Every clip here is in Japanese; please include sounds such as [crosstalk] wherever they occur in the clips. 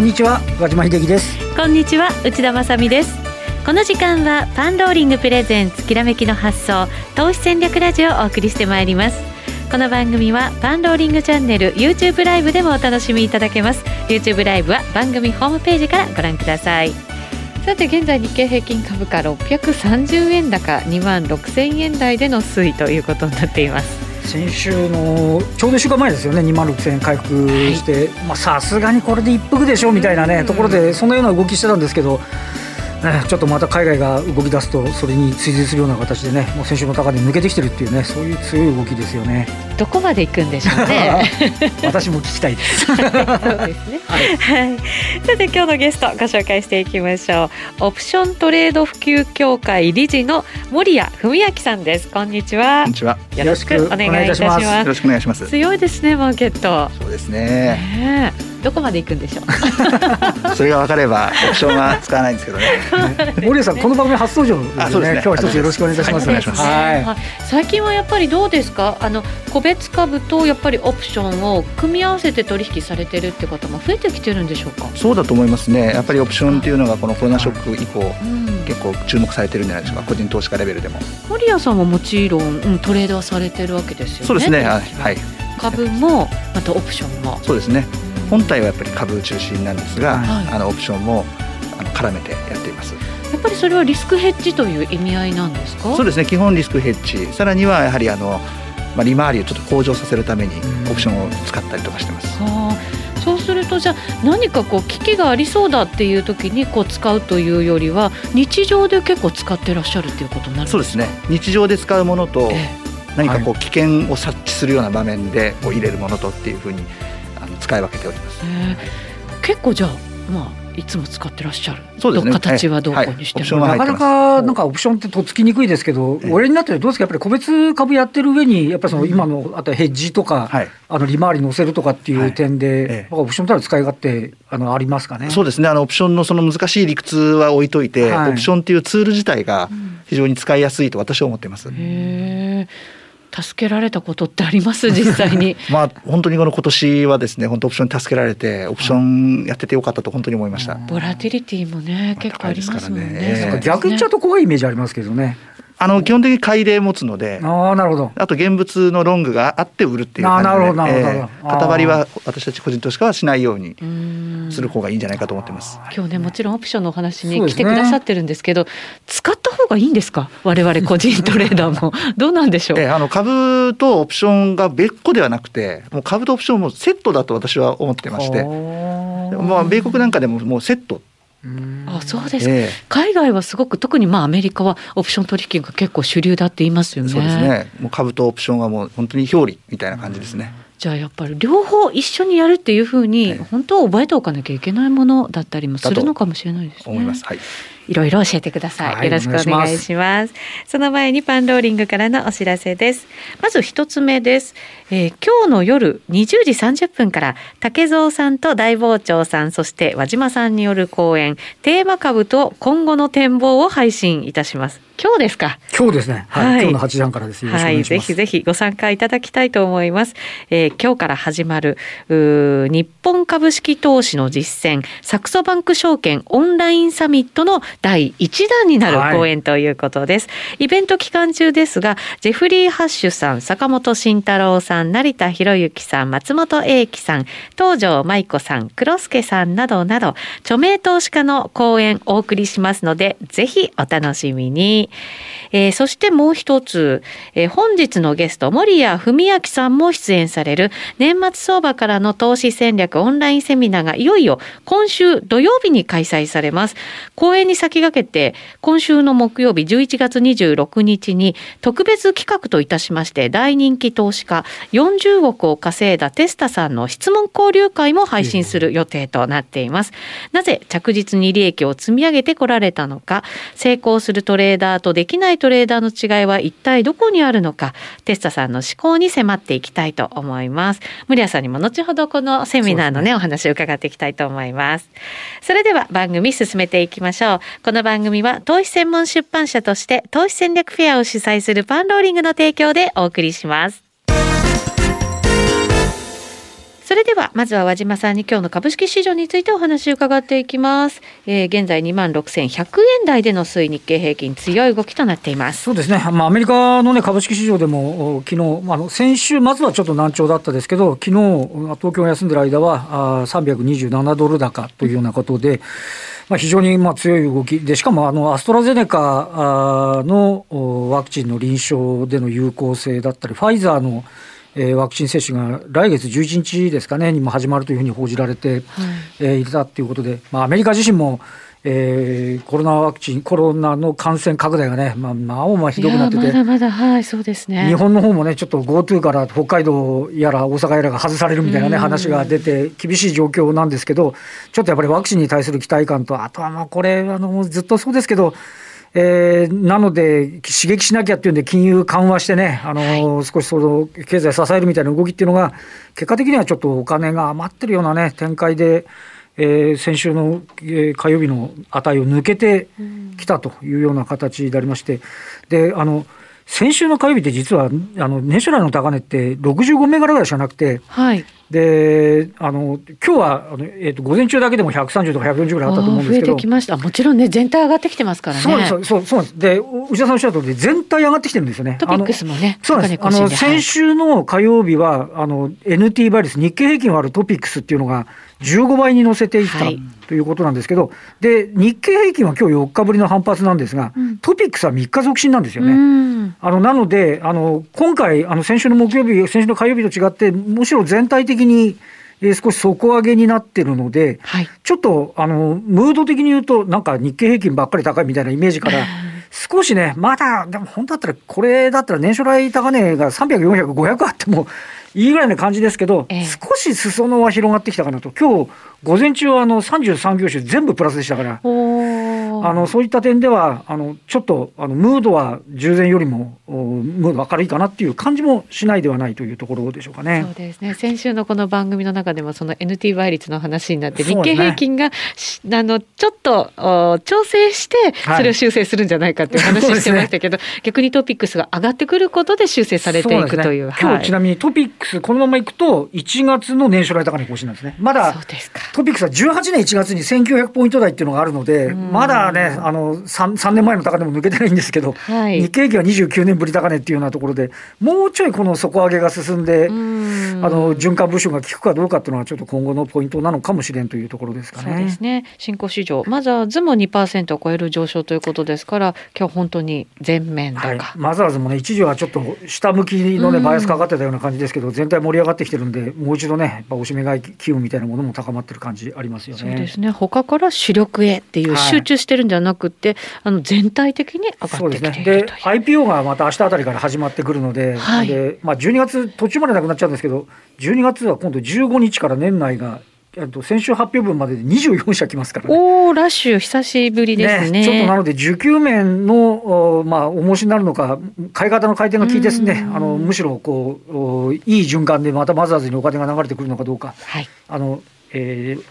こんにちは和島秀樹です。こんにちは内田まさです。この時間はパンローリングプレゼンツきらめきの発想投資戦略ラジオをお送りしてまいります。この番組はパンローリングチャンネル YouTube ライブでもお楽しみいただけます。YouTube ライブは番組ホームページからご覧ください。さて現在日経平均株価630円高2万6000円台での推移ということになっています先週のちょうど1週間前ですよね2万6000円回復して。さすがにこれで一服でしょみたいなね、ところでそのような動きしてたんですけどね、ちょっとまた海外が動き出すとそれに追随するような形でねもう先週の高値抜けてきてるっていうねそういう強い動きですよね。どこまで行くんでしょうね。[laughs] 私も聞きたいです。[laughs] そうですね。[laughs] はい、さて今日のゲストご紹介していきましょう。オプショントレード普及協会理事の森谷文明さんです。こんにちは。こんにちは。よろしくお願いいたします。よろしくお願いします。強いですねマーケット。そうですね。ねどこまで行くんでしょう？[laughs] それが分かればオプションは使わないんですけどね。[laughs] 森谷さんこの番組初登場ですね、ね、今日は一つよろしくお願いいたします、はい、はい、最近はやっぱりどうですか？あの個別株とやっぱりオプションを組み合わせて取引されてるって方も増えてきてるんでしょうか？そうだと思いますね。やっぱりオプションっていうのがこのコロナショック以降、うん、結構注目されてるんじゃないでしょうか。個人投資家レベルでも。森谷さんももちろん、うん、トレードはされてるわけですよねそうですねはい株もまたオプションもそうですね本体はやっぱり株中心なんですが、はい、あのオプションもあの絡めてやっています。やっぱりそれはリスクヘッジという意味合いなんですか？そうですね。基本リスクヘッジ、さらにはやはりあのまあ利回りをちょっと向上させるためにオプションを使ったりとかしてます。はあ、そうするとじゃあ何かこう危機がありそうだっていう時にこう使うというよりは日常で結構使ってらっしゃるっていうことになるそうですね。日常で使うものと、何かこう危険を察知するような場面でこう入れるものとっていうふうに使い分けております。結構じゃあまあいつも使ってらっしゃる。そうですね。形はどこにしても、はい、なかなかなんかオプションってとっつきにくいですけど、俺になってどうですかやっぱり個別株やってる上にやっぱりその今のあとヘッジとか、はい、あの利回り乗せるとかっていう点で、はい、オプションとの使い勝手あのありますかね？そうですね。あのオプションのその難しい理屈は置いといて、オプションっていうツール自体が非常に使いやすいと私は思っています。へえ。助けられたことってあります？[laughs] 実際に。[laughs] まあ本当にこの今年はですね本当オプションに助けられてオプションやっててよかったと本当に思いました。ボラティリティもね結構ありますもんね、ね、逆言っちゃうと怖いイメージありますけどねあの基本的に買いで持つので、あなるほど。あと現物のロングがあって売るっていう感じで、なるほどなるほど、えー、りは私たち個人投資家はしないようにする方がいいんじゃないかと思ってます。今日ねもちろんオプションのお話に来てくださってるんですけど、ね、使った方がいいんですか？我々個人トレーダーも。[laughs] どうなんでしょう？えー、あの株とオプションが別個ではなくて、もう株とオプションもセットだと私は思ってまして、まあ米国なんかでももうセットあそうですか、えー、海外はすごく特にまあアメリカはオプション取引が結構主流だって言いますよね。そうですね。もう株とオプションはもう本当に表裏みたいな感じですね。じゃあやっぱり両方一緒にやるっていうふうに、本当は覚えておかなきゃいけないものだったりもするのかもしれないですね。思います。はい。いろいろ教えてください。はい、よろしくお願いしますその前にパンローリングからのお知らせです。まず一つ目です。えー、今日の夜20時30分から竹蔵さんと大傍聴さんそして和島さんによる講演テーマ株と今後の展望を配信いたします。今日ですか？今日ですね。はい。はい、今日の8時半からです。はい。ぜひぜひご参加いただきたいと思います。えー、今日から始まる日本株式投資の実践サクソバンク証券オンラインサミットの第1弾になる講演ということです。はい、イベント期間中ですが、ジェフリー・ハッシュさん、坂本慎太郎さん、成田博之さん、松本英樹さん、東條舞子さん、黒助さんなどなど、著名投資家の講演お送りしますので、ぜひお楽しみに。えー、そしてもう一つ、えー、本日のゲスト、森谷文明さんも出演される年末相場からの投資戦略オンラインセミナーがいよいよ今週土曜日に開催されます。講演に先駆けて、今週の木曜日11月26日に特別企画といたしまして、大人気投資家40億を稼いだテスタさんの質問交流会も配信する予定となっています。なぜ着実に利益を積み上げてこられたのか、成功するトレーダーとできないトレーダーの違いは一体どこにあるのか、テスタさんの思考に迫っていきたいと思います。森谷さんにも後ほどこのセミナーのね、ねお話を伺っていきたいと思います。それでは番組進めていきましょう。この番組は投資専門出版社として投資戦略フェアを主催するパンローリングの提供でお送りします。それではまずは和島さんに今日の株式市場についてお話を伺っていきます、えー、現在2万6100円台での推移日経平均強い動きとなっています。そうですね、まあ、アメリカの、ね、株式市場でも昨日、まあ、先週末はちょっと難聴だったですけど昨日東京が休んでる間はあ327ドル高というようなことで、まあ、非常にまあ強い動きでしかもあのアストラゼネカのワクチンの臨床での有効性だったりファイザーのえー、ワクチン接種が来月11日ですかねにも始まるというふうに報じられて、はい、えー、いたということで、まあ、アメリカ自身も、えー、コロナワクチン、コロナの感染拡大がね、まあ、まあ、まあひどくなってて、まだまだ、はい、そうですね。日本の方もね、ちょっと GoTo から北海道やら大阪やらが外されるみたいなね、話が出て、厳しい状況なんですけど、ちょっとやっぱりワクチンに対する期待感と、あとはまあこれ、あのずっとそうですけど、えー、なので、刺激しなきゃっていうんで、金融緩和してね、あの、はい、少しその経済支えるみたいな動きっていうのが、結果的にはちょっとお金が余ってるようなね、展開で、えー、先週の、えー、火曜日の値を抜けてきたというような形でありまして、で、あの、先週の火曜日って実は、あの、年初来の高値って65銘柄ぐらいしかなくて、はい。で、あの、今日は、あの、えっ、ー、と、午前中だけでも130とか140ぐらいあったと思うんですけど。増えてきました。もちろんね、全体上がってきてますからね。そうそう、そうです。で、内田さんおっしゃる通り、全体上がってきてるんですよね。トピックスもね。そうです。あの、先週の火曜日は、あの、NT 倍率、日経平均割るトピックスっていうのが15倍に乗せていった。はいということなんですけど、で、日経平均は今日4日ぶりの反発なんですが、うん、トピックスは3日続伸なんですよね。あの、なので、あの、今回、あの、先週の木曜日、先週の火曜日と違って、むしろ全体的に、えー、少し底上げになってるので、はい、ちょっと、あの、ムード的に言うと、なんか日経平均ばっかり高いみたいなイメージから、少しね、まだ、でも本当だったら、これだったら年初来高値が300、400、500あってもいいぐらいな感じですけど、えー、少し裾野は広がってきたかなと。今日、午前中はあの33業種全部プラスでしたから、あのそういった点では、あのちょっとあのムードは従前よりもムード明るいかなっていう感じもしないではないというところでしょうかね。そうですね。先週のこの番組の中でも、その NT 倍率の話になって、日経平均が、ね、あのちょっと調整して、それを修正するんじゃないかっていう話してましたけど、はいね、逆にトピックスが上がってくることで修正されていくという。うね、今日ちなみにトピックス、このままいくと、1月の年初来高値更新なんですね。まだトピックスは18年1月に1900ポイント台っていうのがあるので、まだね、あの 3, 3年前の高値も抜けてないんですけど、はい、日経平均は29年ぶり高値っていうようなところで、もうちょいこの底上げが進んで、あの循環部署が効くかどうかっていうのは、ちょっと今後のポイントなのかもしれんというところですかね。そうですね。新興市場、まずはズも2%を超える上昇ということですから、今日本当に全面高、はい、マザーズもね、一時はちょっと下向きのね、バイアスかかってたような感じですけど、全体盛り上がってきてるんで、もう一度ね、やっぱおしめ買い機運みたいなものも高まってる感じありますよね。そうですね。他から主力へっていう集中してるんじゃなくて、はい、あの全体的に上がってきているとね、IPO がまた明日あたりから始まってくるので,、はい、でまあ、12月途中までなくなっちゃうんですけど12月は今度15日から年内がと先週発表分までで24社来ますから、ね、おおラッシュ久しぶりですね、ね、ちょっとなので需給面のまあ重しになるのか買い方の回転が効いてですねあのむしろこういい循環でまたマザーズにお金が流れてくるのかどうか、はい、あの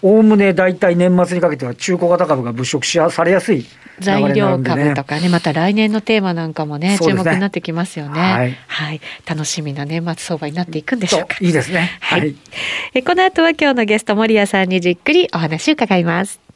おおむね大体年末にかけては中古型株が物色しされやすい、ね、材料株とかねまた来年のテーマなんかもね、ね、注目になってきますよね、はい、はい、楽しみな年末相場になっていくんでしょうかいいですね。はい、えこの後は今日のゲスト森谷さんにじっくりお話を伺います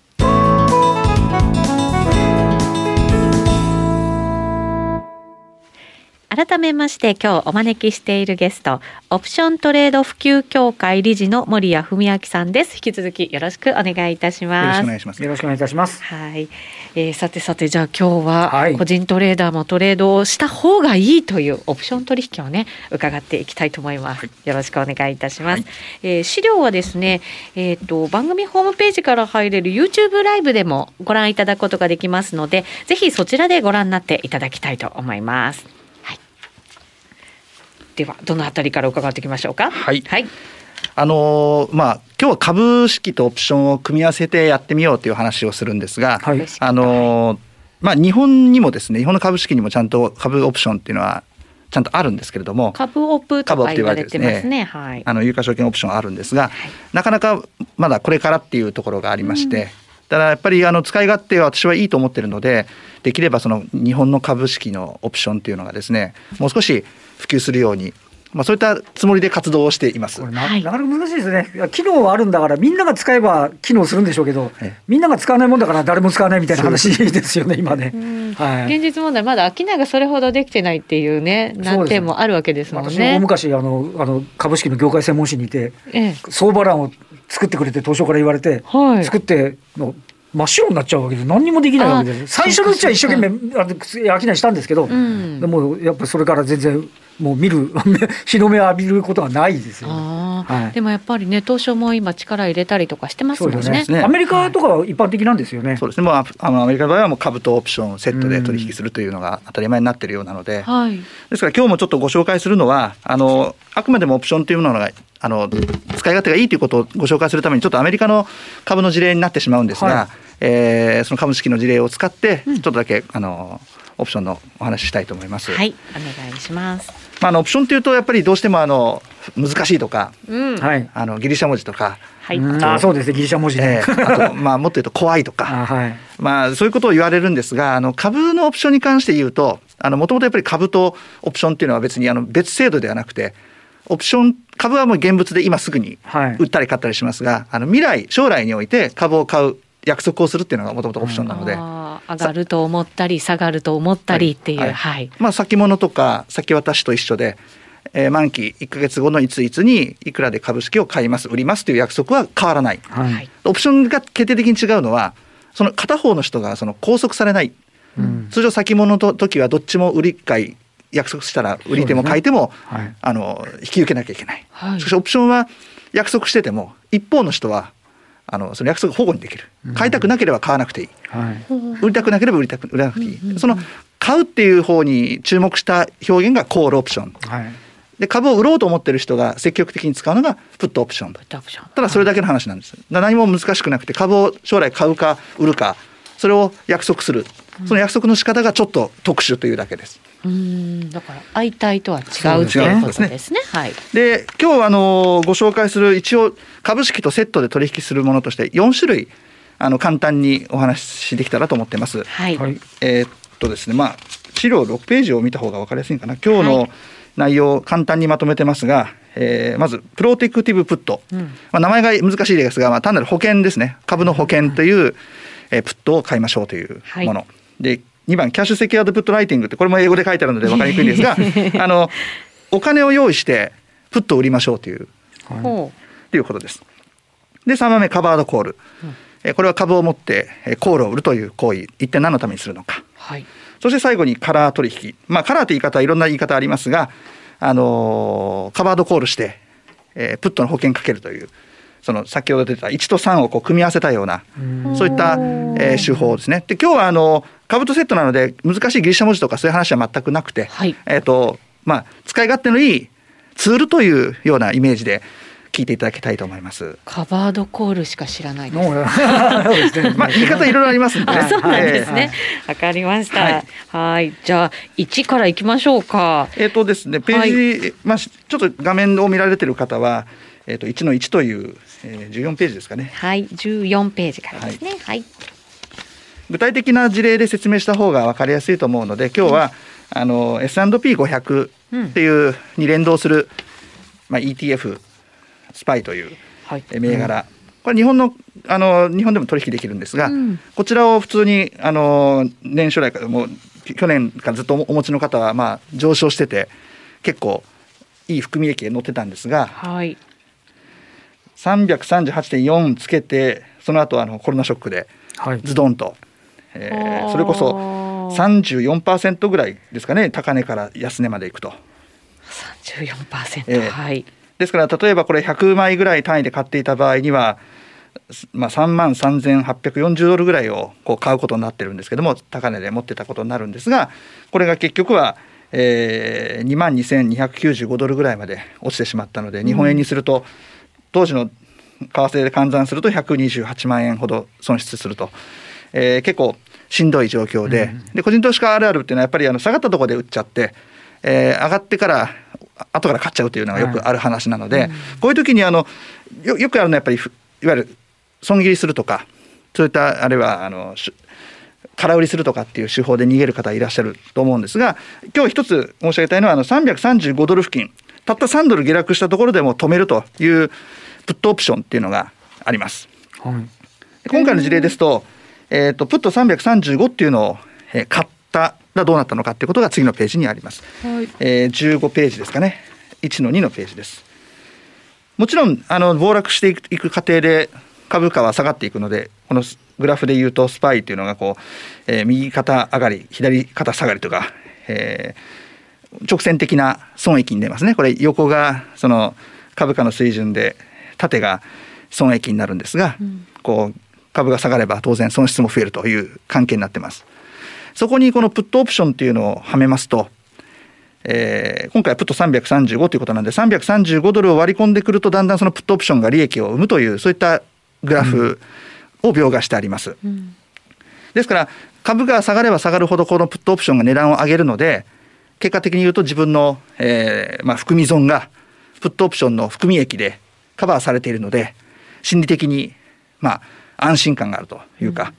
改めまして今日お招きしているゲスト、オプショントレード普及協会理事の森谷文明さんです。引き続きよろしくお願いいたします。よろしくお願いします。よろしくお願いいたします。はい。えー、さてさてじゃあ今日は個人トレーダーもトレードをした方がいいというオプション取引をね伺っていきたいと思います。はい、よろしくお願いいたします。はい、えー、資料はですね、えっ、ー、と番組ホームページから入れる YouTube ライブでもご覧いただくことができますので、ぜひそちらでご覧になっていただきたいと思います。ではどのあたりから伺っていきましょうか？はい。はい。あのー、まあ今日は株式とオプションを組み合わせてやってみようという話をするんですが、はい、あのー、まあ日本にもですね日本の株式にもちゃんと株オプションっていうのはちゃんとあるんですけれども株オプとか言われてますね、はい、あの有価証券オプションあるんですが、はい、なかなかまだこれからっていうところがありまして、うん、ただやっぱりあの使い勝手は私はいいと思ってるのでできればその日本の株式のオプションっていうのがですねもう少し普及するようにまあ、そういったつもりで活動をしています。ななかなか難しいですね。機能はあるんだからみんなが使えば機能するんでしょうけど、みんなが使わないもんだから誰も使わないみたいな話ですよね今ね、はい。現実問題まだ商いがそれほどできてないっていうね難点もあるわけですもんね。大昔あのあの株式の業界専門誌にいて、ええ、相場欄を作ってくれて東証から言われて、はい、作っての真っ白になっちゃうわけで何にもできないわけです。最初のうちは一生懸命あ商いしたんですけど、うん、でもやっぱりそれから全然もう見る [laughs] 日の目を浴びることはないですよ、ね。はい、でもやっぱりね東証も今力入れたりとかしてますもんね、ね、アメリカとかは一般的なんですよね、そうですね。もうあのアメリカの場合はもう株とオプションセットで取引するというのが当たり前になっているようなので、はい、ですから今日もちょっとご紹介するのはあのあくまでもオプションというものがあの使い勝手がいいということをご紹介するためにちょっとアメリカの株の事例になってしまうんですが、はい、えー、その株式の事例を使ってちょっとだけ、うん、あのオプションのお話ししたいと思います。はい、お願いします。まあ、あのオプションというとやっぱりどうしてもあの難しいとか、うん、あのギリシャ文字とか、はい、あそうですね。ギリシャ文字ね、えー、あとまあもっと言うと怖いとか。[laughs] はい、まあそういうことを言われるんですがあの株のオプションに関して言うともともとやっぱり株とオプションっていうのは別にあの別制度ではなくてオプション株はもう現物で今すぐに売ったり買ったりしますが、はい、あの未来将来において株を買う約束をするっていうのがもともとオプションなので、上がると思ったり下がると思ったりっていう、はい、はい、まあ先物とか先渡しと一緒で、えー、満期1か月後のいついつにいくらで株式を買います売りますという約束は変わらない、はい、オプションが決定的に違うのはその片方の人がその拘束されない、うん、通常先物の時はどっちも売り買い約束したら売り手も買い手も、ね。はい、あの引き受けなきゃいけない、はい、しかしオプションは約束してても一方の人はあのその約束保護にできる。買いたくなければ買わなくていい、はい、売りたくなければ売りたく売らなくていい、うんうん、その買うっていう方に注目した表現がコールオプション、はい、で株を売ろうと思ってる人が積極的に使うのがプットオプション。ただそれだけの話なんです、何も難しくなくて株を将来買うか売るかそれを約束するその約束の仕方がちょっと特殊というだけです。うんだから相対とは違うということですね。はい。で今日あのご紹介する一応株式とセットで取引するものとして4種類あの簡単にお話しできたらと思ってます。はい。えー、っとですねまあ資料6ページを見た方が分かりやすいかな。今日の内容を簡単にまとめてますが、えー、まずプロテクティブプット、うん、まあ名前が難しいですが、まあ単なる保険ですね。株の保険という、うん、えー、プットを買いましょうというもの。はいで2番キャッシュセキュアードプットライティングってこれも英語で書いてあるので分かりにくいんですが [laughs] あのお金を用意してプットを売りましょうという、はい、ということです。で3番目カバードコール、うん、これは株を持ってコールを売るという行為一体何のためにするのか、はい、そして最後にカラー取引。まあカラーという言い方はいろんな言い方ありますが、あのー、カバードコールして、えー、プットの保険かけるというその先ほど出た1と3をこう組み合わせたようなそういった、えー、手法ですね。で今日はあの株とセットなので難しいギリシャ文字とかそういう話は全くなくて、はい、えっ、ー、とまあ使い勝手のいいツールというようなイメージで聞いていただきたいと思います。カバードコールしか知らないです。[laughs] まあ言い方いろいろありますんでね。そうなんですね。わ、かりました。はい。じゃあ一からいきましょうか。えっ、とですね、ページ、まあちょっと画面を見られてる方は。えー、と1の1という、えー、14ページですかね。はい、14ページからですね。はい、はい、具体的な事例で説明した方が分かりやすいと思うので今日は、うん、あの S&P500 っていうに連動する、まあ、ETF スパイという銘柄、はい、これ日本のあの日本でも取引できるんですが、うん、こちらを普通にあの年初来からもう去年からずっとお持ちの方はまあ上昇してて結構いい含み益が載ってたんですが、はい、338.4つけてその後あのコロナショックでズドンと、はい、えー、それこそ34%ぐらいですかね高値から安値までいくと。34%、えー、はい。ですから例えばこれ100枚ぐらい単位で買っていた場合には、まあ、3万3840ドルぐらいをこう買うことになってるんですけども高値で持ってたことになるんですがこれが結局は、えー、2万2295ドルぐらいまで落ちてしまったので日本円にすると、うん当時の為替で換算すると128万円ほど損失すると、えー、結構しんどい状況で。うん、で個人投資家あるあるっていうのはやっぱりあの下がったところで売っちゃって、えー、上がってから後から買っちゃうというのがよくある話なので、はいこういう時にあのよよくあるのはやっぱりいわゆる損切りするとかそういったあるいはあの空売りするとかっていう手法で逃げる方いらっしゃると思うんですが今日一つ申し上げたいのはあの335ドル付近たった3ドル下落したところでも止めるというプットオプションっていうのがあります。はい、今回の事例ですと、えーと、プット335っていうのを、えー、買ったらどうなったのかっていうことが次のページにあります。はい、えー、15ページですかね。1の2のページです。もちろんあの暴落していく過程で株価は下がっていくのでこのグラフでいうとスパイというのがこう、えー、右肩上がり左肩下がりとか、えー、直線的な損益に出ますねこれ横がその株価の水準で縦が損益になるんですが、うん、こう株が下がれば当然損失も増えるという関係になってます。そこにこのプットオプションっていうのをはめますと、えー、今回はプット335ということなんで335ドルを割り込んでくるとだんだんそのプットオプションが利益を生むというそういったグラフを描画してあります。うん、ですから株が下がれば下がるほどこのプットオプションが値段を上げるので結果的に言うと自分の、えーまあ、含み損がプットオプションの含み益でカバーされているので心理的にまあ安心感があるというか、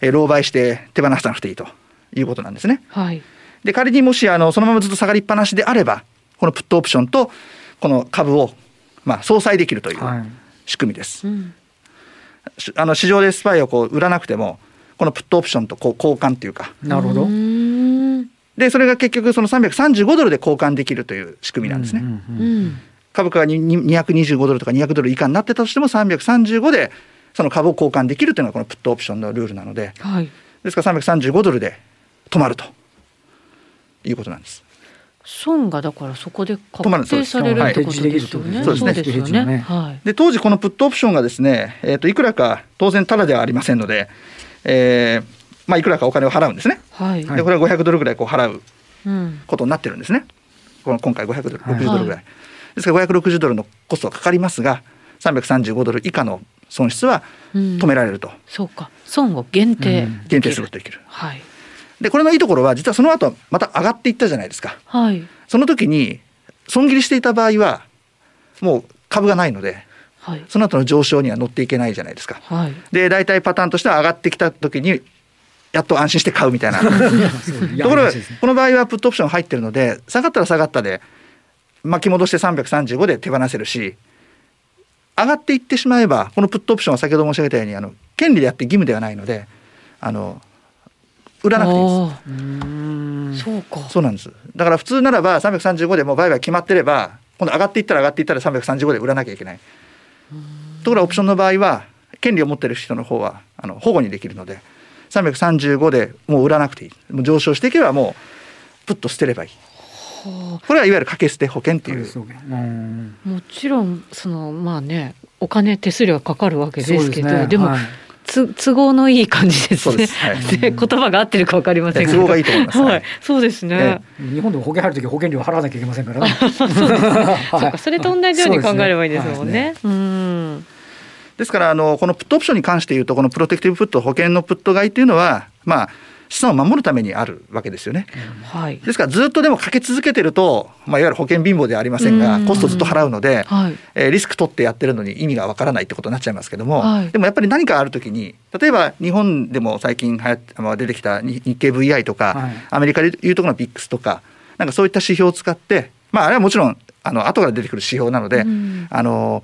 うん、えー、狼狽して手放さなくていいということなんですね。はい、で仮にもしあのそのままずっと下がりっぱなしであればこのプットオプションとこの株をまあ相殺できるという仕組みです。はいうん。あの市場でスパイをこう売らなくてもこのプットオプションとこう交換っていうか。なるほどでそれが結局その335ドルで交換できるという仕組みなんですね。うんうんうん、株価が225ドルとか200ドル以下になってたとしても335でその株を交換できるというのがこのプットオプションのルールなので、はい、ですから335ドルで止まるということなんです。損がだからそこで確定されるってことですよね。そうですね。はい。で当時このプットオプションがですね、えっ、ー、といくらか当然ただではありませんので、えー、まあいくらかお金を払うんですね。はい。でこれは500ドルぐらいこう払うことになってるんですね。この今回500ドル、60ドルぐらい。はい、ですから560ドルのコストがかかりますが、335ドル以下の損失は止められると。うん、そうか。損を限定、うん、限定することできる。はい。でこれのいいところは実はその後また上がっていったじゃないですか。はい、その時に損切りしていた場合はもう株がないので、はい、その後の上昇には乗っていけないじゃないですか。はい、で大体パターンとしては上がってきた時にやっと安心して買うみたいな。[laughs] ところがこの場合はプットオプション入ってるので下がったら下がったで巻き戻して335で手放せるし上がっていってしまえばこのプットオプションは先ほど申し上げたようにあの権利であって義務ではないのであの売らなくていいです。そうか。そうなんです。だから普通ならば335でも売買決まってれば今度上がっていったら上がっていったら335で売らなきゃいけない。ところがオプションの場合は権利を持ってる人の方はあの保護にできるので335でもう売らなくていい。もう上昇していけばもうプッと捨てればいい。これはいわゆる掛け捨て保険っていう。もちろんそのまあねお金手数料がかかるわけですけどで、ね,、も、はいつ [laughs] 都合のいい感じです。ね。はい、[laughs] 言葉が合ってるかわかりませんけど。都合がいいと思います。はい、そうですね、日本でも保険入るとき保険料払わなきゃいけませんからね。[laughs] そうか、それと同じように考えればいいですもんね。うん。ですからあのこのプットオプションに関して言うとこのプロテクティブプット保険のプット買いっていうのはまあ資産を守るためにあるわけですよね。はい、ですからずっとでもかけ続けてると、まあ、いわゆる保険貧乏ではありません。がコストずっと払うので、はい、えー、リスク取ってやってるのに意味がわからないってことになっちゃいますけども、はい、でもやっぱり何かある時に例えば日本でも最近はや、まあ、出てきた日経 VI とか、はい、アメリカでいうところの VIX とかなんかそういった指標を使ってまああれはもちろんあの後から出てくる指標なので、あの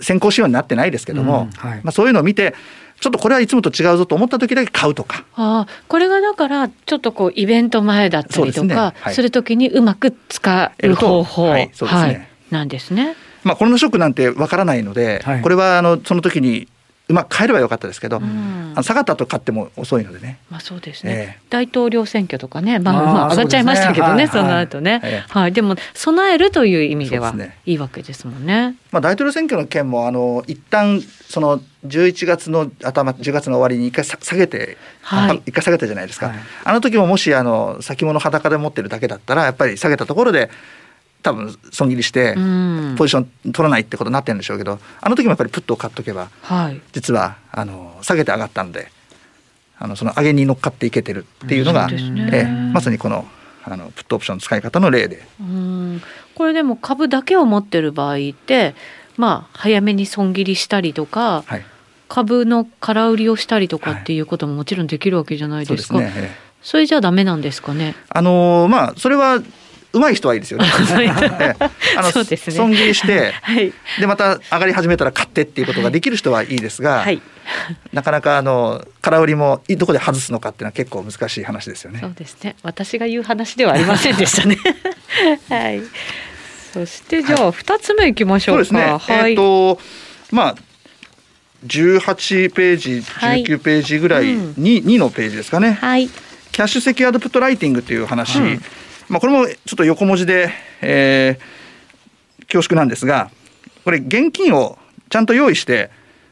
先行仕様になってないですけども、はい、まあ、そういうのを見てちょっとこれはいつもと違うぞと思った時だけ買うとか。あこれがだからちょっとこうイベント前だったりとかするときにうまく使う方法、はい、そうですね、なんですね。まあコロナショックなんてわからないので、はい、これはあのその時にうまく変えればよかったですけど、うん、下がったと買っても遅いのでね。まあそうですね。えー、大統領選挙とかね、まあ、まあ上がっちゃいましたけどね、そ、ね、の後ね、はい、はい、でも備えるという意味ではいいわけですもんね。まあ大統領選挙の件もあの一旦その11月の頭10月の終わりに一回下げて、はい、一回下げたじゃないですか、はい、あの時ももしあの先物裸で持ってるだけだったらやっぱり下げたところで多分損切りしてポジション取らないってことになってるんでしょうけどあの時もやっぱりプットを買っとけば、はい、実はあの下げて上がったんであのその上げに乗っかっていけてるっていうのが、ね、えまさにこのあのプットオプションの使い方の例で。これでも株だけを持ってる場合ってまあ早めに損切りしたりとか、はい、株の空売りをしたりとかっていうことももちろんできるわけじゃないですか。はい、そ、ね、それじゃダメなんですかね？あのまあそれは上手い人はいいですよね。[laughs] あの、ね、損切りして、はい、でまた上がり始めたら買ってっていうことができる人はいいですが、はい、なかなかあの空売りもどこで外すのかっていうのは結構難しい話ですよね。そうですね。私が言う話ではありませんでしたね。[laughs] はい。そしてじゃあ二つ目いきましょうか。そうですね。はい、えっ、ー、とまあ。18ページ19ページぐらいに、はいうん、2のページですかね、はい、キャッシュセキュアドプットライティングという話、うん、まあ、これもちょっと横文字で、えー、恐縮なんですがこれ現金をちゃんと用意して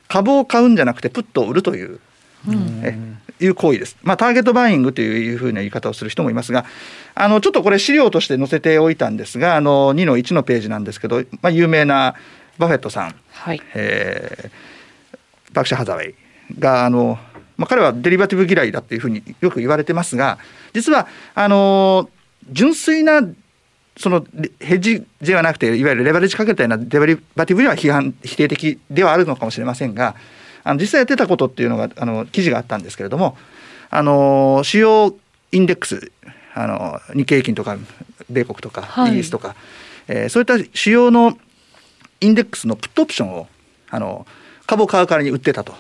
株を買うんじゃなくてプットを売るという、うん、えいう行為です。まあ、ターゲットバイイングというふうな言い方をする人もいますが、あのちょっとこれ資料として載せておいたんですが、あの2の1のページなんですけど、まあ、有名なバフェットさん、はいえー、バクシャ・ハザウェイがあのまあ、彼はデリバティブ嫌いだっていうふうによく言われてますが実はあの純粋なそのヘッジではなくていわゆるレバレッジかけたようなデリバティブには批判否定的ではあるのかもしれませんがあの実際やってたことっていうのがあの記事があったんですけれどもあの主要インデックスあの日経平均とか米国とか、はい、イギリスとか、えー、そういった主要のインデックスのプットオプションをあの株を買う代わりに売ってたと。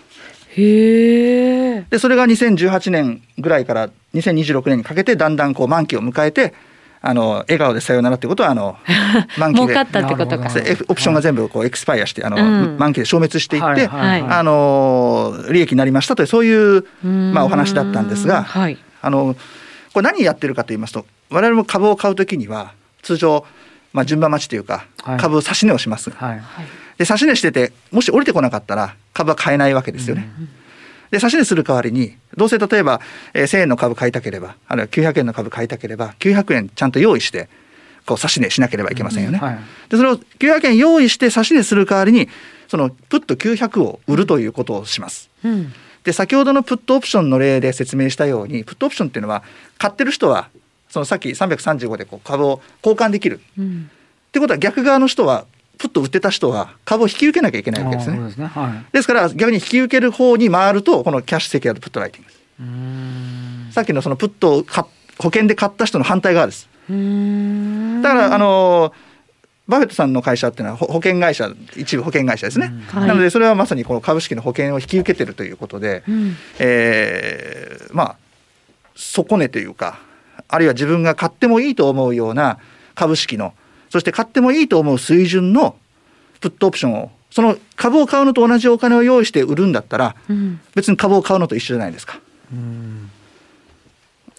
へでそれが2018年ぐらいから2026年にかけてだんだんこう満期を迎えてあの笑顔でさよならってことはあの [laughs] 満期で。儲かったってことか。オプションが全部こうエクスパイアしてあの、うん、満期で消滅していって、はいあの利益になりましたというそういう、まあ、お話だったんですが、はい、あのこれ何やってるかと言いますと我々も株を買うときには通常、まあ、順番待ちというか株を指し値をします。はい、で指し値しててもし降りてこなかったら株は買えないわけですよね。うんで、指し値する代わりに、どうせ例えば、えー、1000円の株買いたければ、あるいは900円の株買いたければ、900円ちゃんと用意して、こう指し値しなければいけませんよね。うんはい、で、それを900円用意して指し値する代わりに、そのプット900を売るということをします。うん、で、先ほどのプットオプションの例で説明したように、プットオプションっていうのは、買ってる人は、そのさっき335でこう株を交換できる。うん、ってことは逆側の人はプッと売ってた人は株を引き受けなきゃいけないわけですね。ですね。はい、ですから逆に引き受ける方に回るとこのキャッシュセキュアドプットライティング。です。さっきのそのプットを保険で買った人の反対側です。だからあのバフェットさんの会社っていうのは保険会社一部保険会社ですね、うん。なのでそれはまさにこの株式の保険を引き受けてるということで、うん、えー、まあ底値というかあるいは自分が買ってもいいと思うような株式のそして買ってもいいと思う水準のプットオプションをその株を買うのと同じお金を用意して売るんだったら、うん、別に株を買うのと一緒じゃないですか。うん。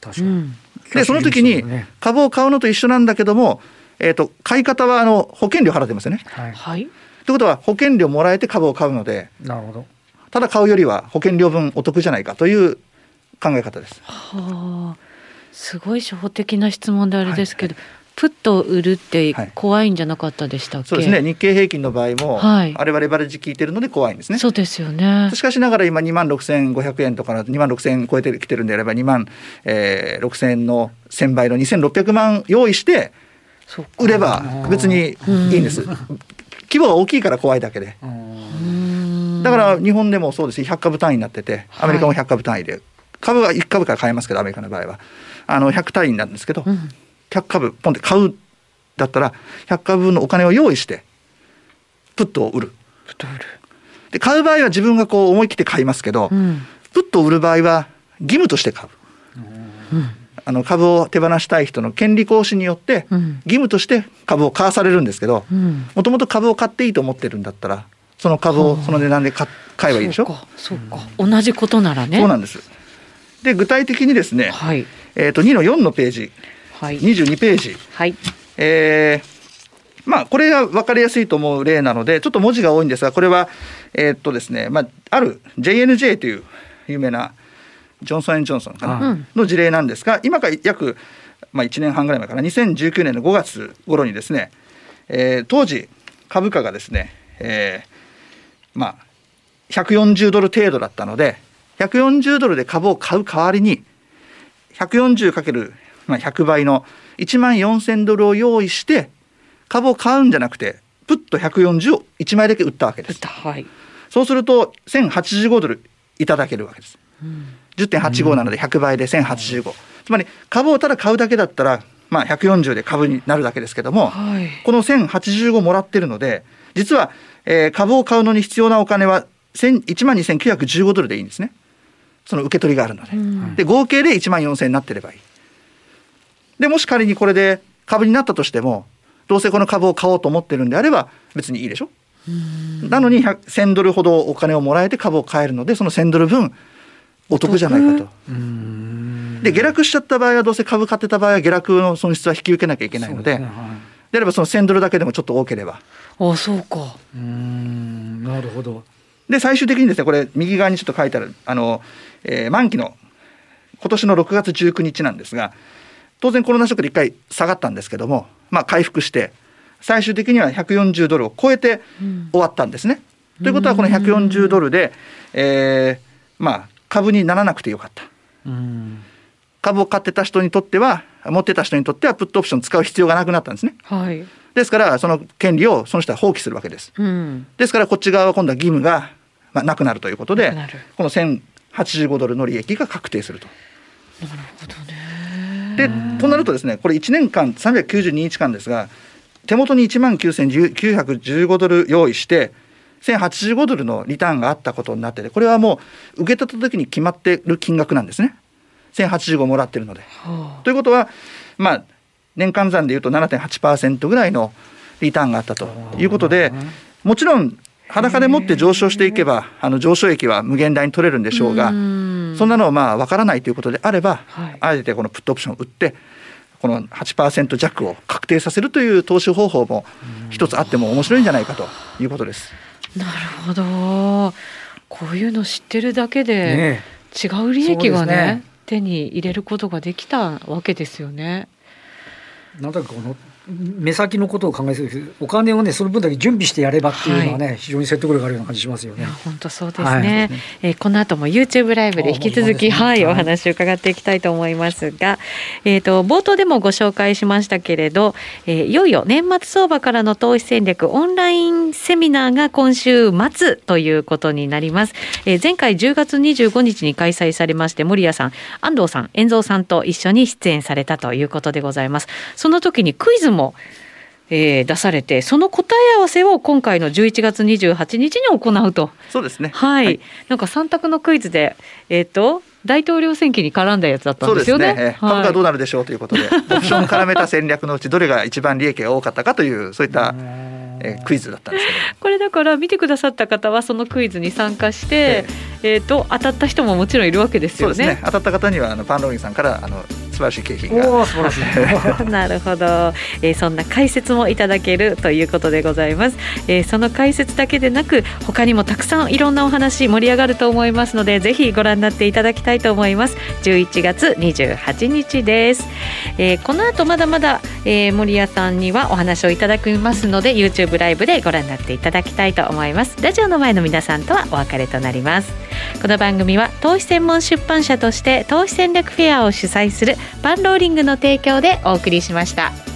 確かに、でその時に株を買うのと一緒なんだけども、えーと、買い方はあの保険料払ってますよね。はい、とい。うことは保険料もらえて株を買うのでなるほど。ただ買うよりは保険料分お得じゃないかという考え方です。はあ。すごい初歩的な質問であれですけど、はいはいプッと売るって怖いんじゃなかったでしたっけ、そうですね。日経平均の場合も、はい、あれはレバレッジ効いてるので怖いんですね。そうですよね。しかしながら今2万6500円とか2万6000円超えてきてるんであれば2万、えー、6000円の1000倍の2600万用意して売れば別にいいんです、規模が大きいから怖いだけで。だから日本でもそうです100株単位になっててアメリカも100株単位で、はい、株は1株から買えますけどアメリカの場合は。あの100単位になるんですけど、うん100株ポンって買うだったら100株分のお金を用意してプットを売る。プット売る。で買う場合は自分がこう思い切って買いますけど、うん、プットを売る場合は義務として買う。うん。あの株を手放したい人の権利行使によって義務として株を買わされるんですけどもともと株を買っていいと思ってるんだったらその株をその値段で買買えばいいでしょ？そうか同じことならね。そうなんです。で具体的にですね、はい、えー、と2の4のページはい、22ページ、はい。えーまあ、これが分かりやすいと思う例なのでちょっと文字が多いんですがこれは、えー、っとですねまあ、ある JNJ という有名なジョンソン・ジョンソンかな、の事例なんですが今から約、まあ、1年半ぐらい前から2019年の5月頃にですね、えー、当時株価がですね、えー、まあ140ドル程度だったので140ドルで株を買う代わりに 140× まあ、100倍の1万4000ドルを用意して株を買うんじゃなくてプッと140を1枚だけ売ったわけです。はい、そうすると1085ドルいただけるわけです。うん、10.85なので100倍で1085、うん、つまり株をただ買うだけだったらまあ、140で株になるだけですけども、はい、この1085もらってるので実は、えー、株を買うのに必要なお金は1万2915ドルでいいんですね。その受け取りがあるので,、で合計で1万4000円になってればいいでもし仮にこれで株になったとしてもどうせこの株を買おうと思ってるんであれば別にいいでしょ？なのに1000ドルほどお金をもらえて株を買えるのでその1000ドル分お得じゃないかと。で下落しちゃった場合はどうせ株買ってた場合は下落の損失は引き受けなきゃいけないので。で、ねはい、あればその1000ドルだけでもちょっと多ければ。あそうか。うんなるほど。で最終的にですねこれ右側にちょっと書いてあるあの、えー、満期の今年の6月19日なんですが当然コロナショックで1回下がったんですけども、まあ、回復して最終的には140ドルを超えて終わったんですね。うん、ということはこの140ドルで、えー、まあ株にならなくてよかった。うん株を買ってた人にとっては持ってた人にとってはプットオプション使う必要がなくなったんですね。はい、ですからその権利をその人は放棄するわけです。うん、ですからこっち側は今度は義務が、まあ、なくなるということでこの1085ドルの利益が確定すると。なるほどねでとなるとですねこれ1年間392日間ですが手元に1万9915ドル用意して1085ドルのリターンがあったことになっててこれはもう受け取った時に決まってる金額なんですね。1085もらってるので。はあ、ということはまあ年間算でいうと7.8%ぐらいのリターンがあったということでもちろん裸でもって上昇していけばあの上昇益は無限大に取れるんでしょうがそんなのはまあ分からないということであれば、はい、あえてこのプットオプションを売ってこの8%弱を確定させるという投資方法も一つあっても面白いんじゃないかということです。なるほど。こういうの知ってるだけで違う利益がね、ね、手に入れることができたわけですよね。なんだかこの目先のことを考えすぎお金をねその分だけ準備してやればっていうのはね、はい、非常に説得力があるような感じしますよね。本当そうですね。はい、えー、この後も YouTube ライブで引き続き、ね、はい、お話を伺っていきたいと思いますが、えっ、ー、と冒頭でもご紹介しましたけれど、えー、いよいよ年末相場からの投資戦略オンラインセミナーが今週末ということになります。えー、前回10月25日に開催されまして森谷さん、安藤さん、遠蔵さんと一緒に出演されたということでございます。その時にクイズもえー、出されてその答え合わせを今回の11月28日に行うと。そうですね。はい、はい、なんか3択のクイズでえっ、ー、と大統領選挙に絡んだやつだったんですよね。そうですね。株価どうなるでしょうということで、[laughs] オプション絡めた戦略のうちどれが一番利益が多かったかというそういったえー、クイズだったんですけど。これだから見てくださった方はそのクイズに参加して、えー、えーと当たった人ももちろんいるわけですよね。そうですね。当たった方にはあのパンローリンさんからあの素晴らしい景品が。素晴らしい。[laughs] なるほど、えー、そんな解説もいただけるということでございます、えー、その解説だけでなく他にもたくさんいろんなお話盛り上がると思いますのでぜひご覧になっていただきたいと思います。11月28日です、えー、この後まだまだ、えー、森谷さんにはお話をいただきますので YouTube ライブでご覧になっていただきたいと思います。ラジオの前の皆さんとはお別れとなります。この番組は投資専門出版社として投資戦略フェアを主催するパンローリングの提供でお送りしました。